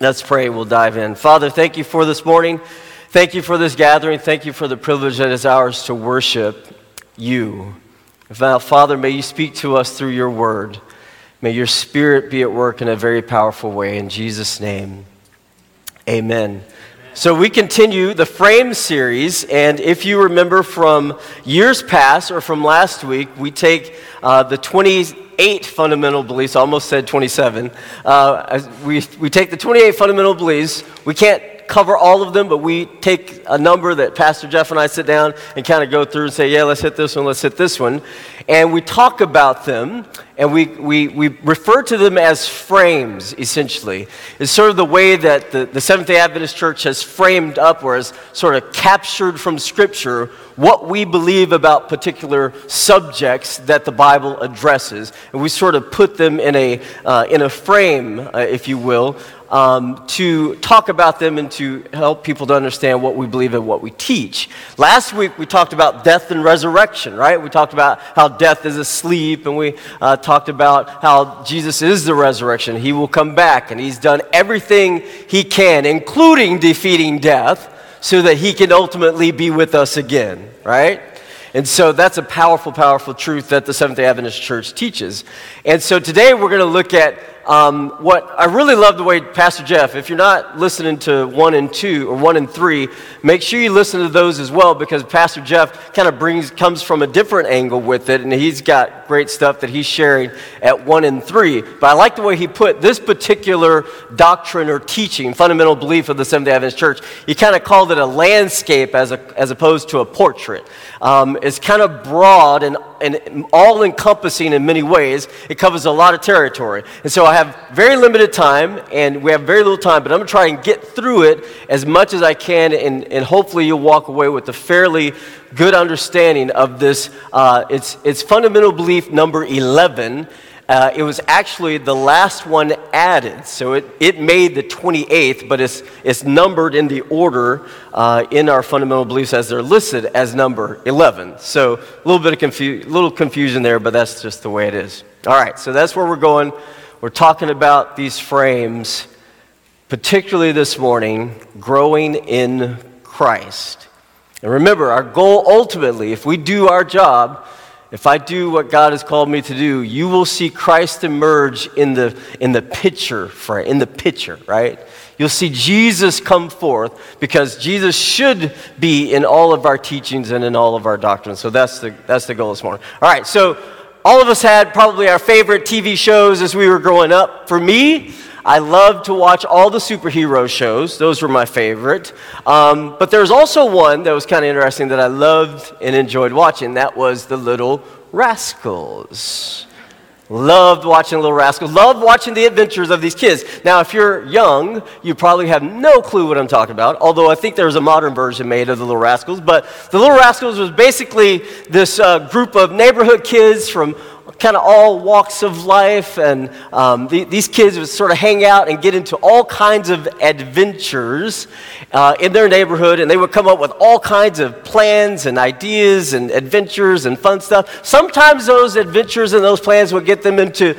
Let's pray. We'll dive in. Father, thank you for this morning. Thank you for this gathering. Thank you for the privilege that is ours to worship you. Father, may you speak to us through your word. May your spirit be at work in a very powerful way. In Jesus' name, amen. So, we continue the Frame series, and if you remember from years past or from last week, we take uh, the 28 fundamental beliefs, I almost said 27. Uh, we, we take the 28 fundamental beliefs, we can't cover all of them, but we take a number that Pastor Jeff and I sit down and kind of go through and say, yeah, let's hit this one, let's hit this one. And we talk about them and we, we, we refer to them as frames, essentially. It's sort of the way that the, the Seventh day Adventist Church has framed up, or has sort of captured from Scripture what we believe about particular subjects that the Bible addresses. And we sort of put them in a, uh, in a frame, uh, if you will, um, to talk about them and to help people to understand what we believe and what we teach. Last week we talked about death and resurrection, right? We talked about how death is asleep, and we uh, talked about how Jesus is the resurrection. He will come back, and He's done everything He can, including defeating death, so that He can ultimately be with us again, right? And so that's a powerful, powerful truth that the Seventh day Adventist Church teaches. And so today we're going to look at um, what I really love the way Pastor Jeff, if you're not listening to one and two or one and three, make sure you listen to those as well because Pastor Jeff kind of brings comes from a different angle with it, and he's got great stuff that he's sharing at one and three. But I like the way he put this particular doctrine or teaching, fundamental belief of the Seventh Day Adventist Church. He kind of called it a landscape as a, as opposed to a portrait. Um, it's kind of broad and and all encompassing in many ways. It covers a lot of territory. And so I have very limited time, and we have very little time, but I'm going to try and get through it as much as I can, and, and hopefully you'll walk away with a fairly good understanding of this. Uh, it's, it's fundamental belief number 11. Uh, it was actually the last one added. So it, it made the 28th, but it's, it's numbered in the order uh, in our fundamental beliefs as they're listed as number 11. So a little bit of confu- little confusion there, but that's just the way it is. All right, so that's where we're going. We're talking about these frames, particularly this morning, growing in Christ. And remember, our goal ultimately, if we do our job, if I do what God has called me to do, you will see Christ emerge in the, in the picture, in the picture, right? You'll see Jesus come forth because Jesus should be in all of our teachings and in all of our doctrines. So that's the, that's the goal this morning. All right, so all of us had probably our favorite TV shows as we were growing up. For me, I loved to watch all the superhero shows. Those were my favorite. Um, but there was also one that was kind of interesting that I loved and enjoyed watching. That was The Little Rascals. Loved watching Little Rascals. Loved watching the adventures of these kids. Now, if you're young, you probably have no clue what I'm talking about, although I think there's a modern version made of the Little Rascals. But the Little Rascals was basically this uh, group of neighborhood kids from kind of all walks of life, and um, the, these kids would sort of hang out and get into all kinds of adventures uh, in their neighborhood, and they would come up with all kinds of plans and ideas and adventures and fun stuff. Sometimes those adventures and those plans would get them into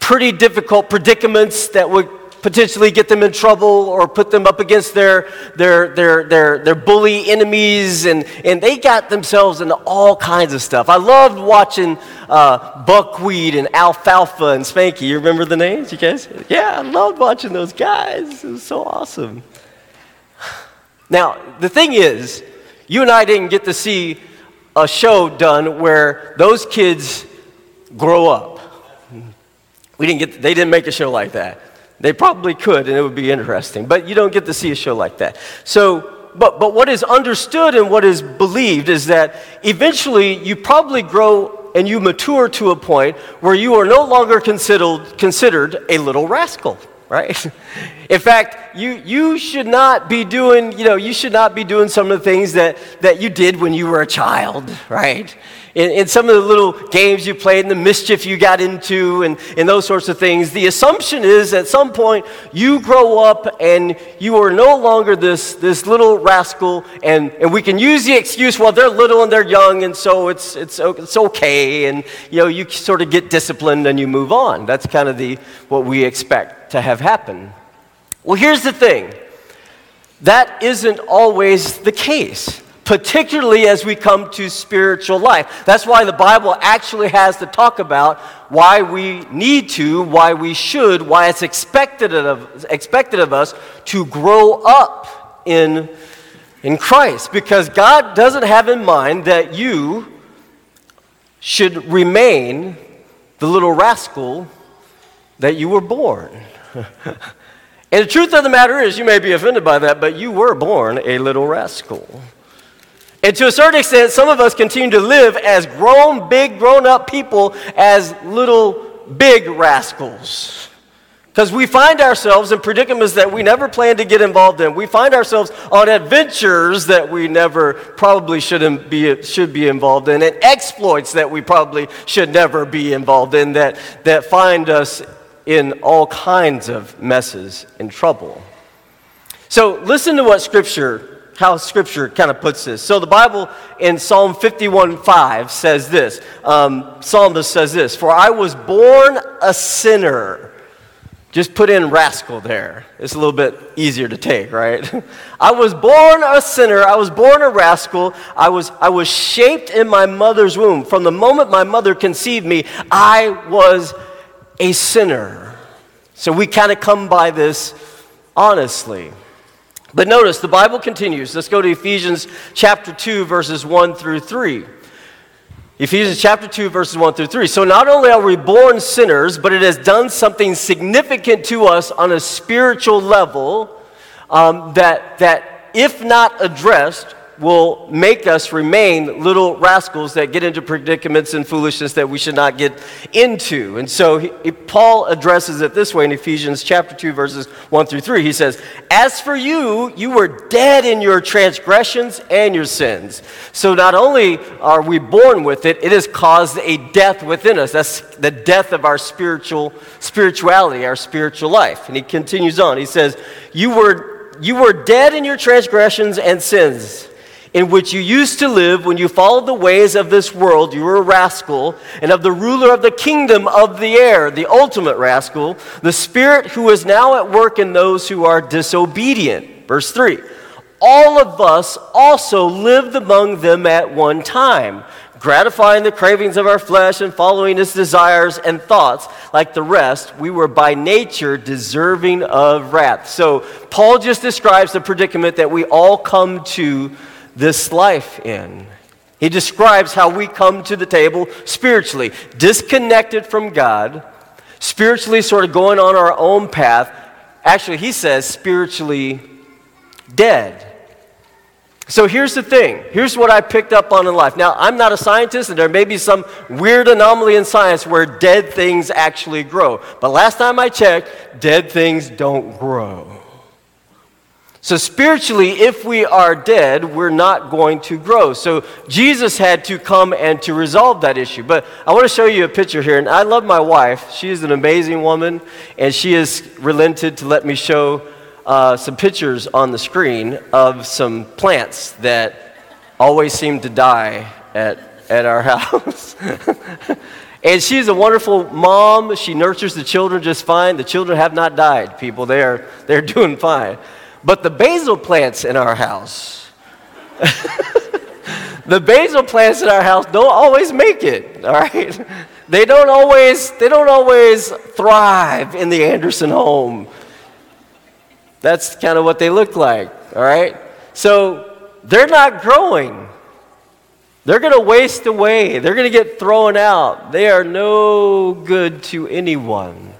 pretty difficult predicaments that would potentially get them in trouble or put them up against their, their, their, their, their bully enemies, and, and they got themselves into all kinds of stuff. I loved watching uh, Buckwheat and Alfalfa and Spanky. You remember the names, you guys? Yeah, I loved watching those guys. It was so awesome. Now, the thing is, you and I didn't get to see a show done where those kids grow up. We didn't get, they didn't make a show like that. They probably could, and it would be interesting, but you don't get to see a show like that. So, but, but what is understood and what is believed is that eventually you probably grow and you mature to a point where you are no longer considered, considered a little rascal right? In fact, you, you should not be doing, you know, you should not be doing some of the things that, that you did when you were a child, right? In, in some of the little games you played and the mischief you got into and, and those sorts of things, the assumption is at some point you grow up and you are no longer this, this little rascal and, and we can use the excuse, well, they're little and they're young and so it's, it's, it's okay and, you know, you sort of get disciplined and you move on. That's kind of the, what we expect to have happen. Well, here's the thing that isn't always the case, particularly as we come to spiritual life. That's why the Bible actually has to talk about why we need to, why we should, why it's expected of, expected of us to grow up in, in Christ. Because God doesn't have in mind that you should remain the little rascal that you were born. And the truth of the matter is, you may be offended by that, but you were born a little rascal. And to a certain extent, some of us continue to live as grown, big, grown up people as little, big rascals. Because we find ourselves in predicaments that we never planned to get involved in. We find ourselves on adventures that we never probably shouldn't be, should be involved in, and exploits that we probably should never be involved in that, that find us in all kinds of messes and trouble. So listen to what Scripture, how Scripture kind of puts this. So the Bible in Psalm 51:5 says this. Um, Psalmist says this: "For I was born a sinner." Just put in rascal there. It's a little bit easier to take, right? I was born a sinner. I was born a rascal. I was, I was shaped in my mother's womb. From the moment my mother conceived me, I was a sinner. So we kind of come by this honestly. But notice the Bible continues. Let's go to Ephesians chapter 2, verses 1 through 3. Ephesians chapter 2, verses 1 through 3. So not only are we born sinners, but it has done something significant to us on a spiritual level um, that, that, if not addressed, will make us remain little rascals that get into predicaments and foolishness that we should not get into. And so he, Paul addresses it this way in Ephesians chapter 2 verses 1 through 3. He says, "As for you, you were dead in your transgressions and your sins. So not only are we born with it, it has caused a death within us. That's the death of our spiritual spirituality, our spiritual life." And he continues on. He says, "You were you were dead in your transgressions and sins in which you used to live when you followed the ways of this world, you were a rascal, and of the ruler of the kingdom of the air, the ultimate rascal, the spirit who is now at work in those who are disobedient. Verse 3 All of us also lived among them at one time, gratifying the cravings of our flesh and following its desires and thoughts. Like the rest, we were by nature deserving of wrath. So, Paul just describes the predicament that we all come to this life in. He describes how we come to the table spiritually, disconnected from God, spiritually sort of going on our own path. Actually, he says spiritually dead. So here's the thing. Here's what I picked up on in life. Now, I'm not a scientist, and there may be some weird anomaly in science where dead things actually grow. But last time I checked, dead things don't grow. So, spiritually, if we are dead, we're not going to grow. So, Jesus had to come and to resolve that issue. But I want to show you a picture here. And I love my wife. She is an amazing woman, and she has relented to let me show uh, some pictures on the screen of some plants that always seem to die at, at our house. and she's a wonderful mom. She nurtures the children just fine. The children have not died, people. They are, they're doing fine. But the basil plants in our house, the basil plants in our house don't always make it, all right? They don't always, they don't always thrive in the Anderson home. That's kind of what they look like, all right? So they're not growing. They're going to waste away. They're going to get thrown out. They are no good to anyone.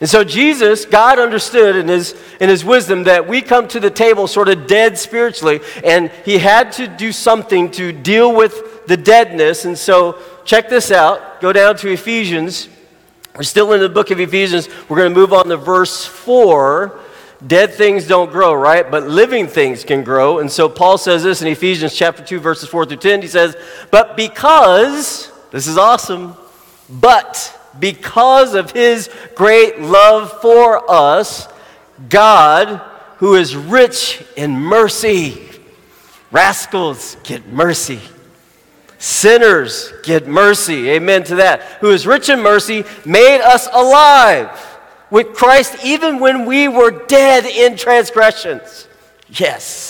And so Jesus, God understood in his, in his wisdom that we come to the table sort of dead spiritually, and he had to do something to deal with the deadness. And so check this out. Go down to Ephesians. We're still in the book of Ephesians. We're going to move on to verse 4. Dead things don't grow, right? But living things can grow. And so Paul says this in Ephesians chapter 2, verses 4 through 10. He says, But because, this is awesome, but because of his great love for us, God, who is rich in mercy, rascals get mercy. Sinners get mercy. Amen to that. Who is rich in mercy, made us alive with Christ even when we were dead in transgressions. Yes.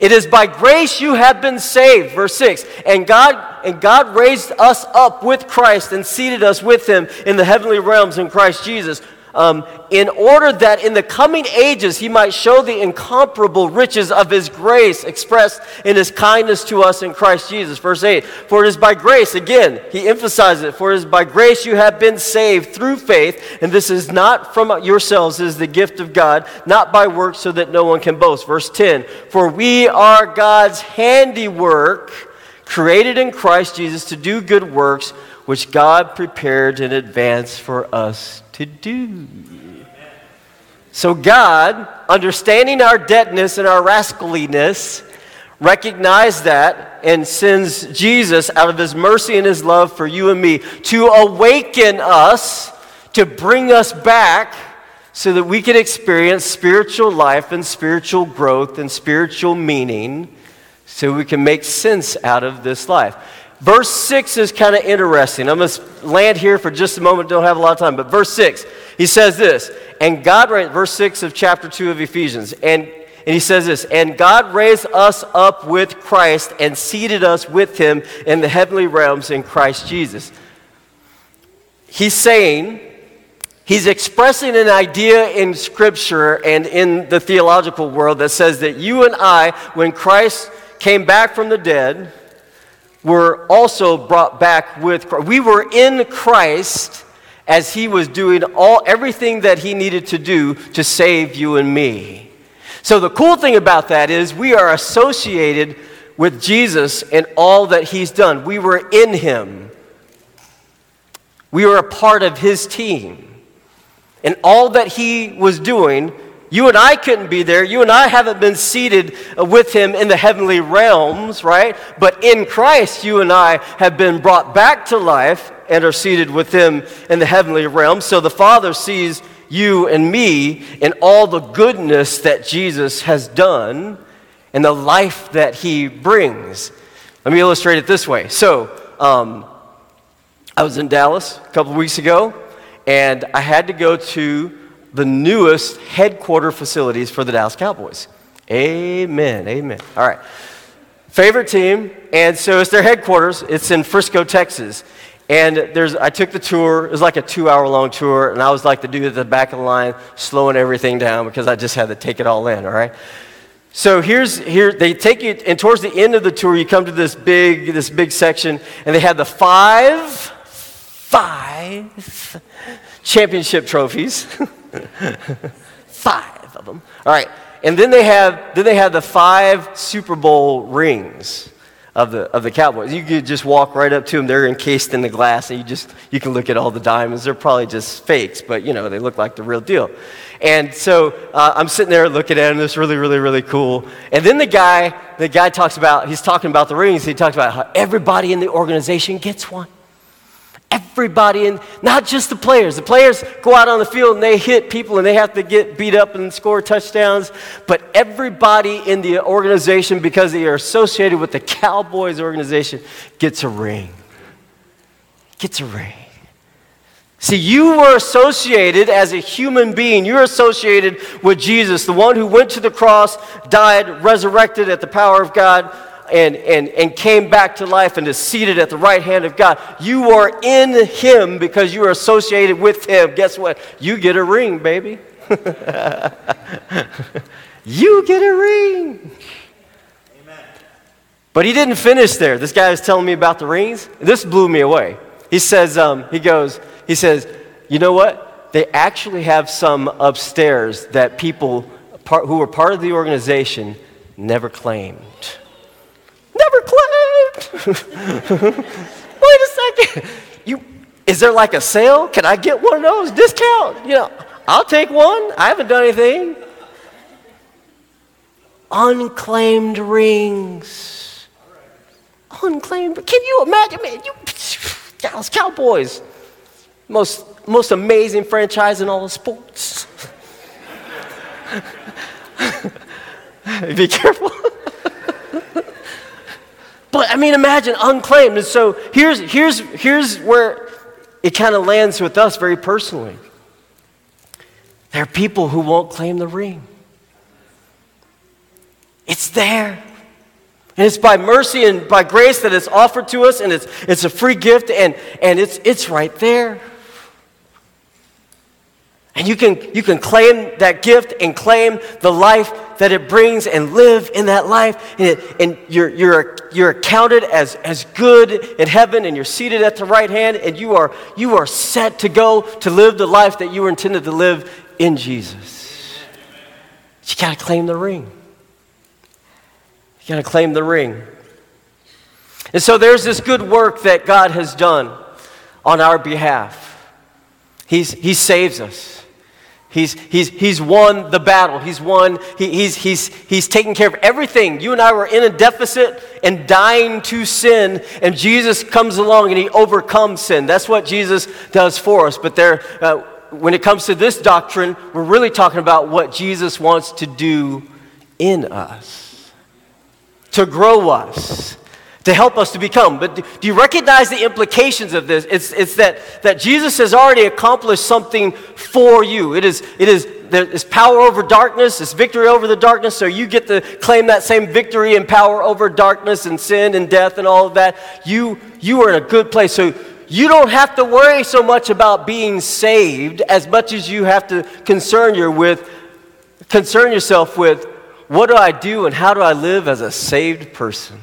It is by grace you have been saved, verse 6. And God and God raised us up with Christ and seated us with him in the heavenly realms in Christ Jesus um, in order that in the coming ages he might show the incomparable riches of his grace expressed in his kindness to us in Christ Jesus. Verse 8 For it is by grace, again, he emphasizes it, for it is by grace you have been saved through faith, and this is not from yourselves, it is the gift of God, not by works, so that no one can boast. Verse 10 For we are God's handiwork, created in Christ Jesus to do good works, which God prepared in advance for us to do. So, God, understanding our deadness and our rascaliness, recognized that and sends Jesus out of his mercy and his love for you and me to awaken us, to bring us back so that we can experience spiritual life and spiritual growth and spiritual meaning so we can make sense out of this life. Verse 6 is kind of interesting. I'm going to land here for just a moment, don't have a lot of time. But verse 6, he says this, and God, verse 6 of chapter 2 of Ephesians, and, and he says this, and God raised us up with Christ and seated us with him in the heavenly realms in Christ Jesus. He's saying, he's expressing an idea in Scripture and in the theological world that says that you and I, when Christ came back from the dead, were also brought back with Christ. We were in Christ as he was doing all everything that he needed to do to save you and me. So the cool thing about that is we are associated with Jesus and all that he's done. We were in him. We were a part of his team. And all that he was doing you and I couldn't be there. You and I haven't been seated uh, with him in the heavenly realms, right? But in Christ, you and I have been brought back to life and are seated with him in the heavenly realms. So the Father sees you and me in all the goodness that Jesus has done and the life that he brings. Let me illustrate it this way. So, um, I was in Dallas a couple weeks ago, and I had to go to the newest headquarter facilities for the Dallas Cowboys. Amen. Amen. All right. Favorite team, and so it's their headquarters. It's in Frisco, Texas. And there's, I took the tour. It was like a two hour long tour, and I was like the dude at the back of the line, slowing everything down because I just had to take it all in, all right? So here's here they take you and towards the end of the tour you come to this big this big section and they have the five five championship trophies. five of them. All right. And then they have then they have the five Super Bowl rings of the of the Cowboys. You could just walk right up to them. They're encased in the glass, and you just you can look at all the diamonds. They're probably just fakes, but you know they look like the real deal. And so uh, I'm sitting there looking at them. It's really, really, really cool. And then the guy the guy talks about he's talking about the rings. He talks about how everybody in the organization gets one everybody, and not just the players. The players go out on the field and they hit people and they have to get beat up and score touchdowns. But everybody in the organization, because they are associated with the Cowboys organization, gets a ring. Gets a ring. See, you were associated as a human being. You're associated with Jesus, the one who went to the cross, died, resurrected at the power of God and, and, and came back to life and is seated at the right hand of God. You are in Him because you are associated with Him. Guess what? You get a ring, baby. you get a ring. Amen. But he didn't finish there. This guy was telling me about the rings. This blew me away. He says, um, he goes, he says, you know what? They actually have some upstairs that people who were part of the organization never claimed. Never claimed. Wait a second. You, is there like a sale? Can I get one of those? Discount? You know, I'll take one. I haven't done anything. Unclaimed rings. Unclaimed. Can you imagine? Man, you, Dallas Cowboys. Most, most amazing franchise in all of sports. Be careful. But I mean, imagine unclaimed. And so here's, here's, here's where it kind of lands with us very personally. There are people who won't claim the ring. It's there. And it's by mercy and by grace that it's offered to us, and it's, it's a free gift, and, and it's, it's right there. And you can, you can claim that gift and claim the life that it brings and live in that life. And, it, and you're, you're, you're accounted as, as good in heaven and you're seated at the right hand and you are, you are set to go to live the life that you were intended to live in Jesus. You got to claim the ring. You got to claim the ring. And so there's this good work that God has done on our behalf. He's, he saves us. He's, he's, he's won the battle. He's won, he, he's, he's, he's taken care of everything. You and I were in a deficit and dying to sin, and Jesus comes along and he overcomes sin. That's what Jesus does for us. But there, uh, when it comes to this doctrine, we're really talking about what Jesus wants to do in us, to grow us to help us to become. But do you recognize the implications of this? It's, it's that, that Jesus has already accomplished something for you. It is, it is there's power over darkness, it's victory over the darkness, so you get to claim that same victory and power over darkness and sin and death and all of that. You, you are in a good place. So you don't have to worry so much about being saved as much as you have to concern, your with, concern yourself with what do I do and how do I live as a saved person?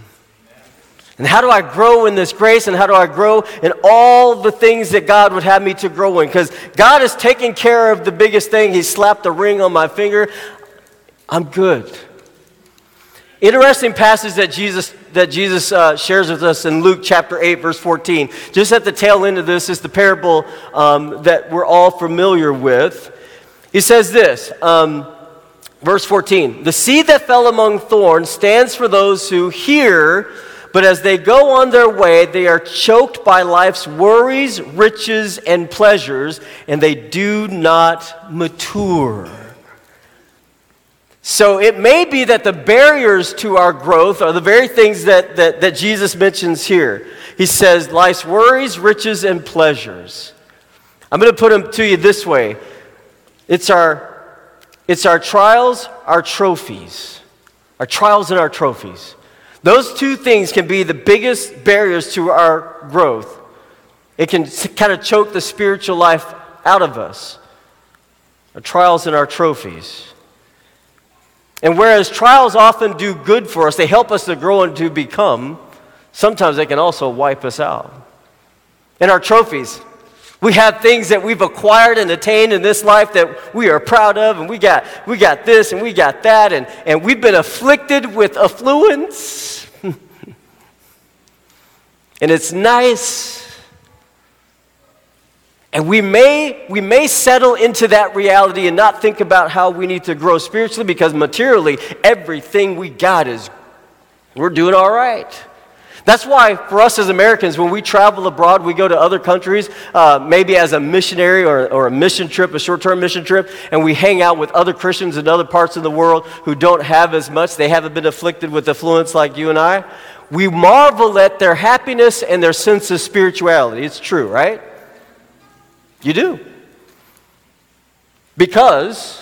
And how do I grow in this grace and how do I grow in all the things that God would have me to grow in? Because God is taking care of the biggest thing. He slapped a ring on my finger. I'm good. Interesting passage that Jesus, that Jesus uh, shares with us in Luke chapter 8, verse 14. Just at the tail end of this is the parable um, that we're all familiar with. He says this, um, verse 14 The seed that fell among thorns stands for those who hear but as they go on their way, they are choked by life's worries, riches, and pleasures, and they do not mature. So it may be that the barriers to our growth are the very things that, that, that Jesus mentions here. He says, life's worries, riches, and pleasures. I'm going to put them to you this way it's our, it's our trials, our trophies. Our trials and our trophies. Those two things can be the biggest barriers to our growth. It can kind of choke the spiritual life out of us. Our trials and our trophies. And whereas trials often do good for us, they help us to grow and to become, sometimes they can also wipe us out. And our trophies, we have things that we've acquired and attained in this life that we are proud of, and we got, we got this and we got that, and, and we've been afflicted with affluence. and it's nice. And we may, we may settle into that reality and not think about how we need to grow spiritually because materially, everything we got is, we're doing all right. That's why, for us as Americans, when we travel abroad, we go to other countries, uh, maybe as a missionary or, or a mission trip, a short term mission trip, and we hang out with other Christians in other parts of the world who don't have as much. They haven't been afflicted with affluence like you and I. We marvel at their happiness and their sense of spirituality. It's true, right? You do. Because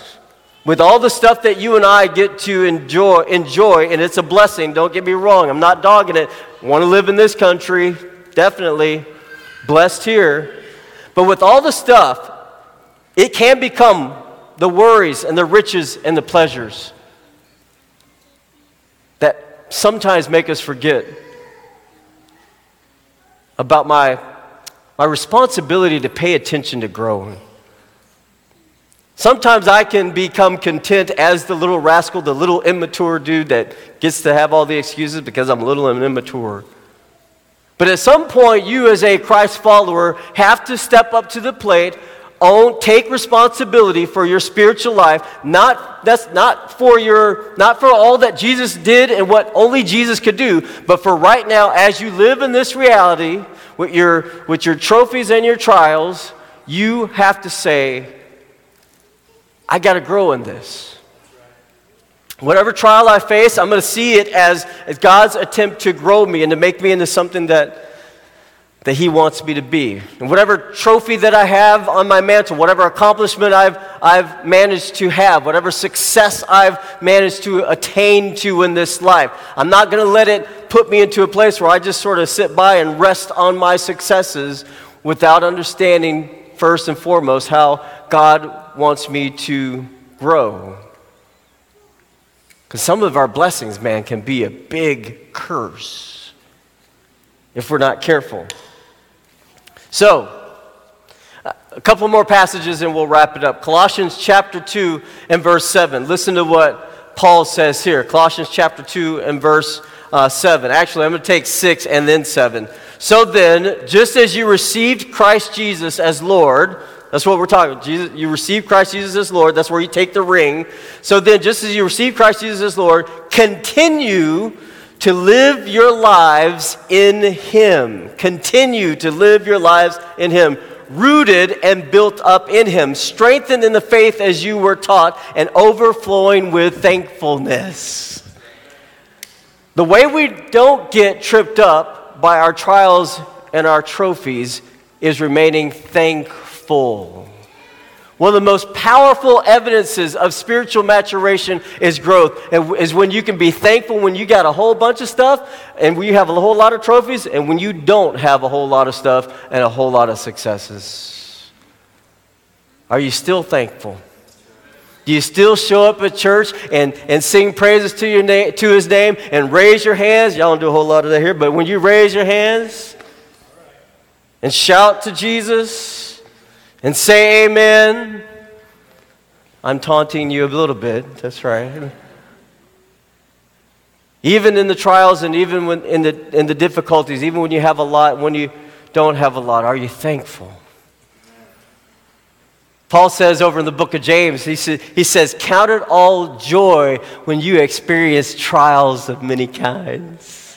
with all the stuff that you and I get to enjoy, enjoy, and it's a blessing, don't get me wrong, I'm not dogging it. Want to live in this country, definitely. Blessed here. But with all the stuff, it can become the worries and the riches and the pleasures that sometimes make us forget about my, my responsibility to pay attention to growing. Sometimes I can become content as the little rascal, the little immature dude that gets to have all the excuses because I'm little and immature. But at some point, you as a Christ follower have to step up to the plate, own, take responsibility for your spiritual life. Not, that's not for your, not for all that Jesus did and what only Jesus could do, but for right now, as you live in this reality with your, with your trophies and your trials, you have to say, I got to grow in this. Whatever trial I face, I'm going to see it as, as God's attempt to grow me and to make me into something that, that He wants me to be. And whatever trophy that I have on my mantle, whatever accomplishment I've, I've managed to have, whatever success I've managed to attain to in this life, I'm not going to let it put me into a place where I just sort of sit by and rest on my successes without understanding, first and foremost, how God wants me to grow. Because some of our blessings, man, can be a big curse if we're not careful. So, a couple more passages and we'll wrap it up. Colossians chapter 2 and verse 7. Listen to what Paul says here. Colossians chapter 2 and verse uh, 7. Actually, I'm going to take 6 and then 7. So then, just as you received Christ Jesus as Lord, that's what we're talking about. Jesus, you receive Christ Jesus as Lord. That's where you take the ring. So then, just as you receive Christ Jesus as Lord, continue to live your lives in Him. Continue to live your lives in Him, rooted and built up in Him, strengthened in the faith as you were taught, and overflowing with thankfulness. The way we don't get tripped up by our trials and our trophies is remaining thankful. One of the most powerful evidences of spiritual maturation is growth, is when you can be thankful when you got a whole bunch of stuff and when you have a whole lot of trophies, and when you don't have a whole lot of stuff and a whole lot of successes. Are you still thankful? Do you still show up at church and, and sing praises to, your to his name and raise your hands? Y'all don't do a whole lot of that here, but when you raise your hands and shout to Jesus, and say amen. I'm taunting you a little bit, that's right. Even in the trials and even when, in, the, in the difficulties, even when you have a lot, when you don't have a lot, are you thankful? Paul says over in the book of James, he, sa- he says, Count it all joy when you experience trials of many kinds.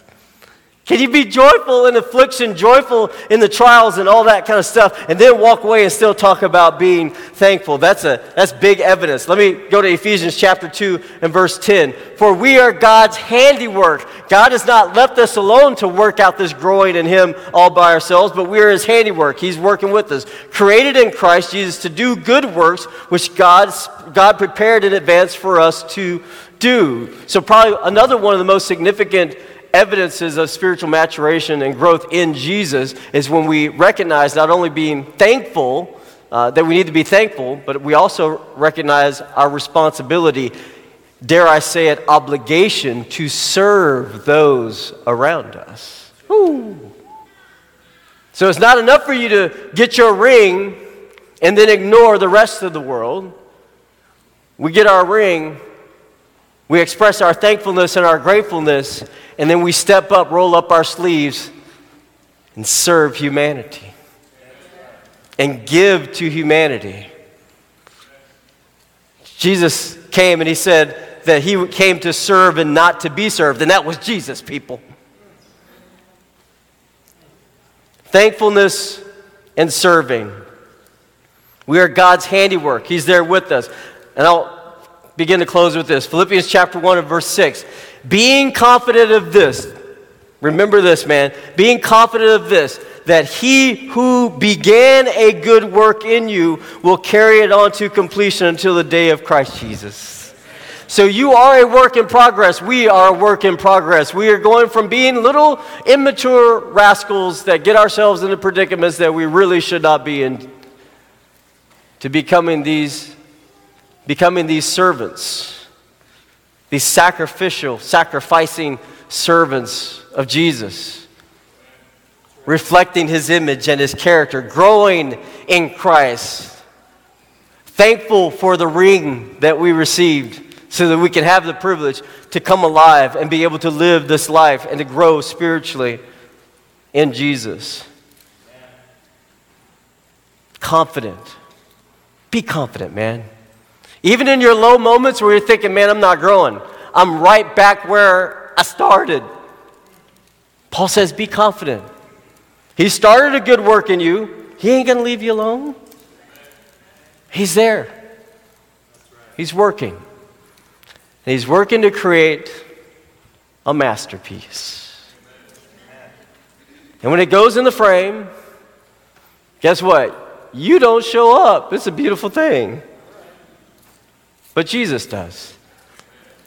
Can you be joyful in affliction, joyful in the trials and all that kind of stuff, and then walk away and still talk about being thankful? That's, a, that's big evidence. Let me go to Ephesians chapter 2 and verse 10. For we are God's handiwork. God has not left us alone to work out this growing in Him all by ourselves, but we are His handiwork. He's working with us. Created in Christ Jesus to do good works, which God's, God prepared in advance for us to do. So, probably another one of the most significant evidences of spiritual maturation and growth in Jesus is when we recognize not only being thankful, uh, that we need to be thankful, but we also recognize our responsibility, dare I say it, obligation to serve those around us. So it's not enough for you to get your ring and then ignore the rest of the world. We get our ring we express our thankfulness and our gratefulness, and then we step up, roll up our sleeves, and serve humanity and give to humanity. Jesus came and he said that he came to serve and not to be served, and that was Jesus, people. Thankfulness and serving. We are God's handiwork. He's there with us. And I'll begin to close with this Philippians chapter 1 and verse 6. Being confident of this, remember this, man, being confident of this, that he who began a good work in you will carry it on to completion until the day of Christ Jesus. So you are a work in progress. We are a work in progress. We are going from being little immature rascals that get ourselves into predicaments that we really should not be in to becoming these becoming these servants, these sacrificial, sacrificing servants of Jesus, reflecting his image and his character, growing in Christ, thankful for the ring that we received so that we can have the privilege to come alive and be able to live this life and to grow spiritually in Jesus. Confident. Be confident, man. Even in your low moments where you're thinking, man, I'm not growing, I'm right back where I started. Paul says, be confident. He started a good work in you, He ain't going to leave you alone. He's there, He's working. And He's working to create a masterpiece. And when it goes in the frame, guess what? You don't show up. It's a beautiful thing. But Jesus does.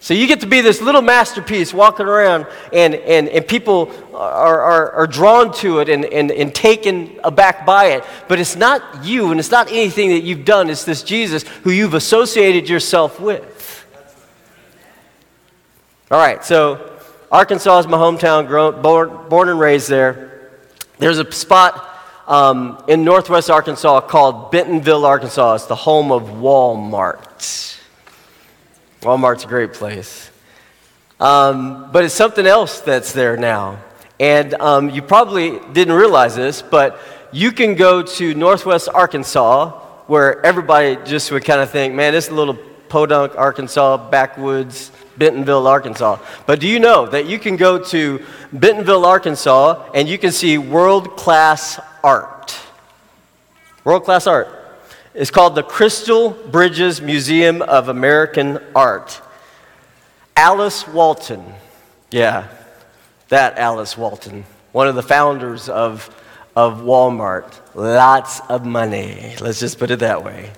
So you get to be this little masterpiece walking around, and, and, and people are, are, are drawn to it and, and, and taken aback by it. But it's not you, and it's not anything that you've done. It's this Jesus who you've associated yourself with. All right, so Arkansas is my hometown, grown, born, born and raised there. There's a spot um, in northwest Arkansas called Bentonville, Arkansas. It's the home of Walmart. Walmart's a great place. Um, but it's something else that's there now. And um, you probably didn't realize this, but you can go to northwest Arkansas where everybody just would kind of think, man, this is a little podunk, Arkansas, backwoods, Bentonville, Arkansas. But do you know that you can go to Bentonville, Arkansas, and you can see world class art? World class art. It's called the Crystal Bridges Museum of American Art. Alice Walton, yeah, that Alice Walton, one of the founders of, of Walmart. Lots of money, let's just put it that way.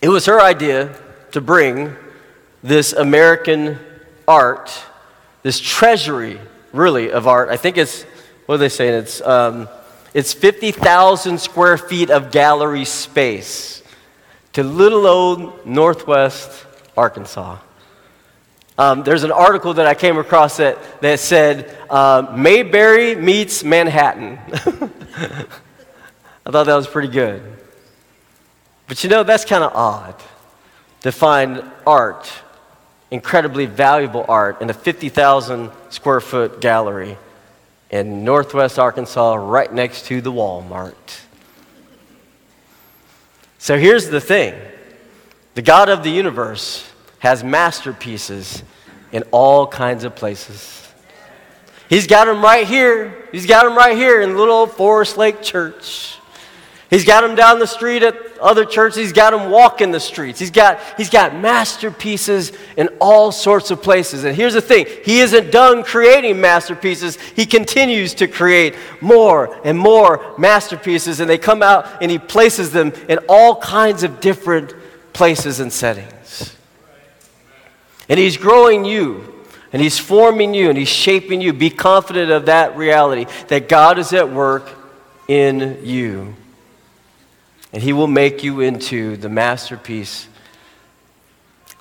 It was her idea to bring this American art, this treasury, really, of art. I think it's, what are they saying? It's um, it's 50,000 square feet of gallery space to little old Northwest Arkansas. Um, there's an article that I came across that, that said, uh, Mayberry meets Manhattan. I thought that was pretty good. But you know, that's kind of odd to find art, incredibly valuable art, in a 50,000 square foot gallery in northwest Arkansas, right next to the Walmart. So here's the thing the God of the universe has masterpieces in all kinds of places. He's got them right here. He's got them right here in little Forest Lake Church. He's got them down the street at other churches. He's got them walking the streets. He's got, he's got masterpieces in all sorts of places. And here's the thing He isn't done creating masterpieces. He continues to create more and more masterpieces. And they come out and He places them in all kinds of different places and settings. And He's growing you. And he's forming you and he's shaping you. Be confident of that reality that God is at work in you. And He will make you into the masterpiece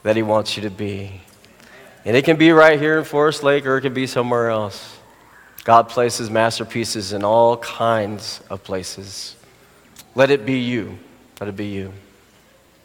that He wants you to be. And it can be right here in Forest Lake or it can be somewhere else. God places masterpieces in all kinds of places. Let it be you. Let it be you.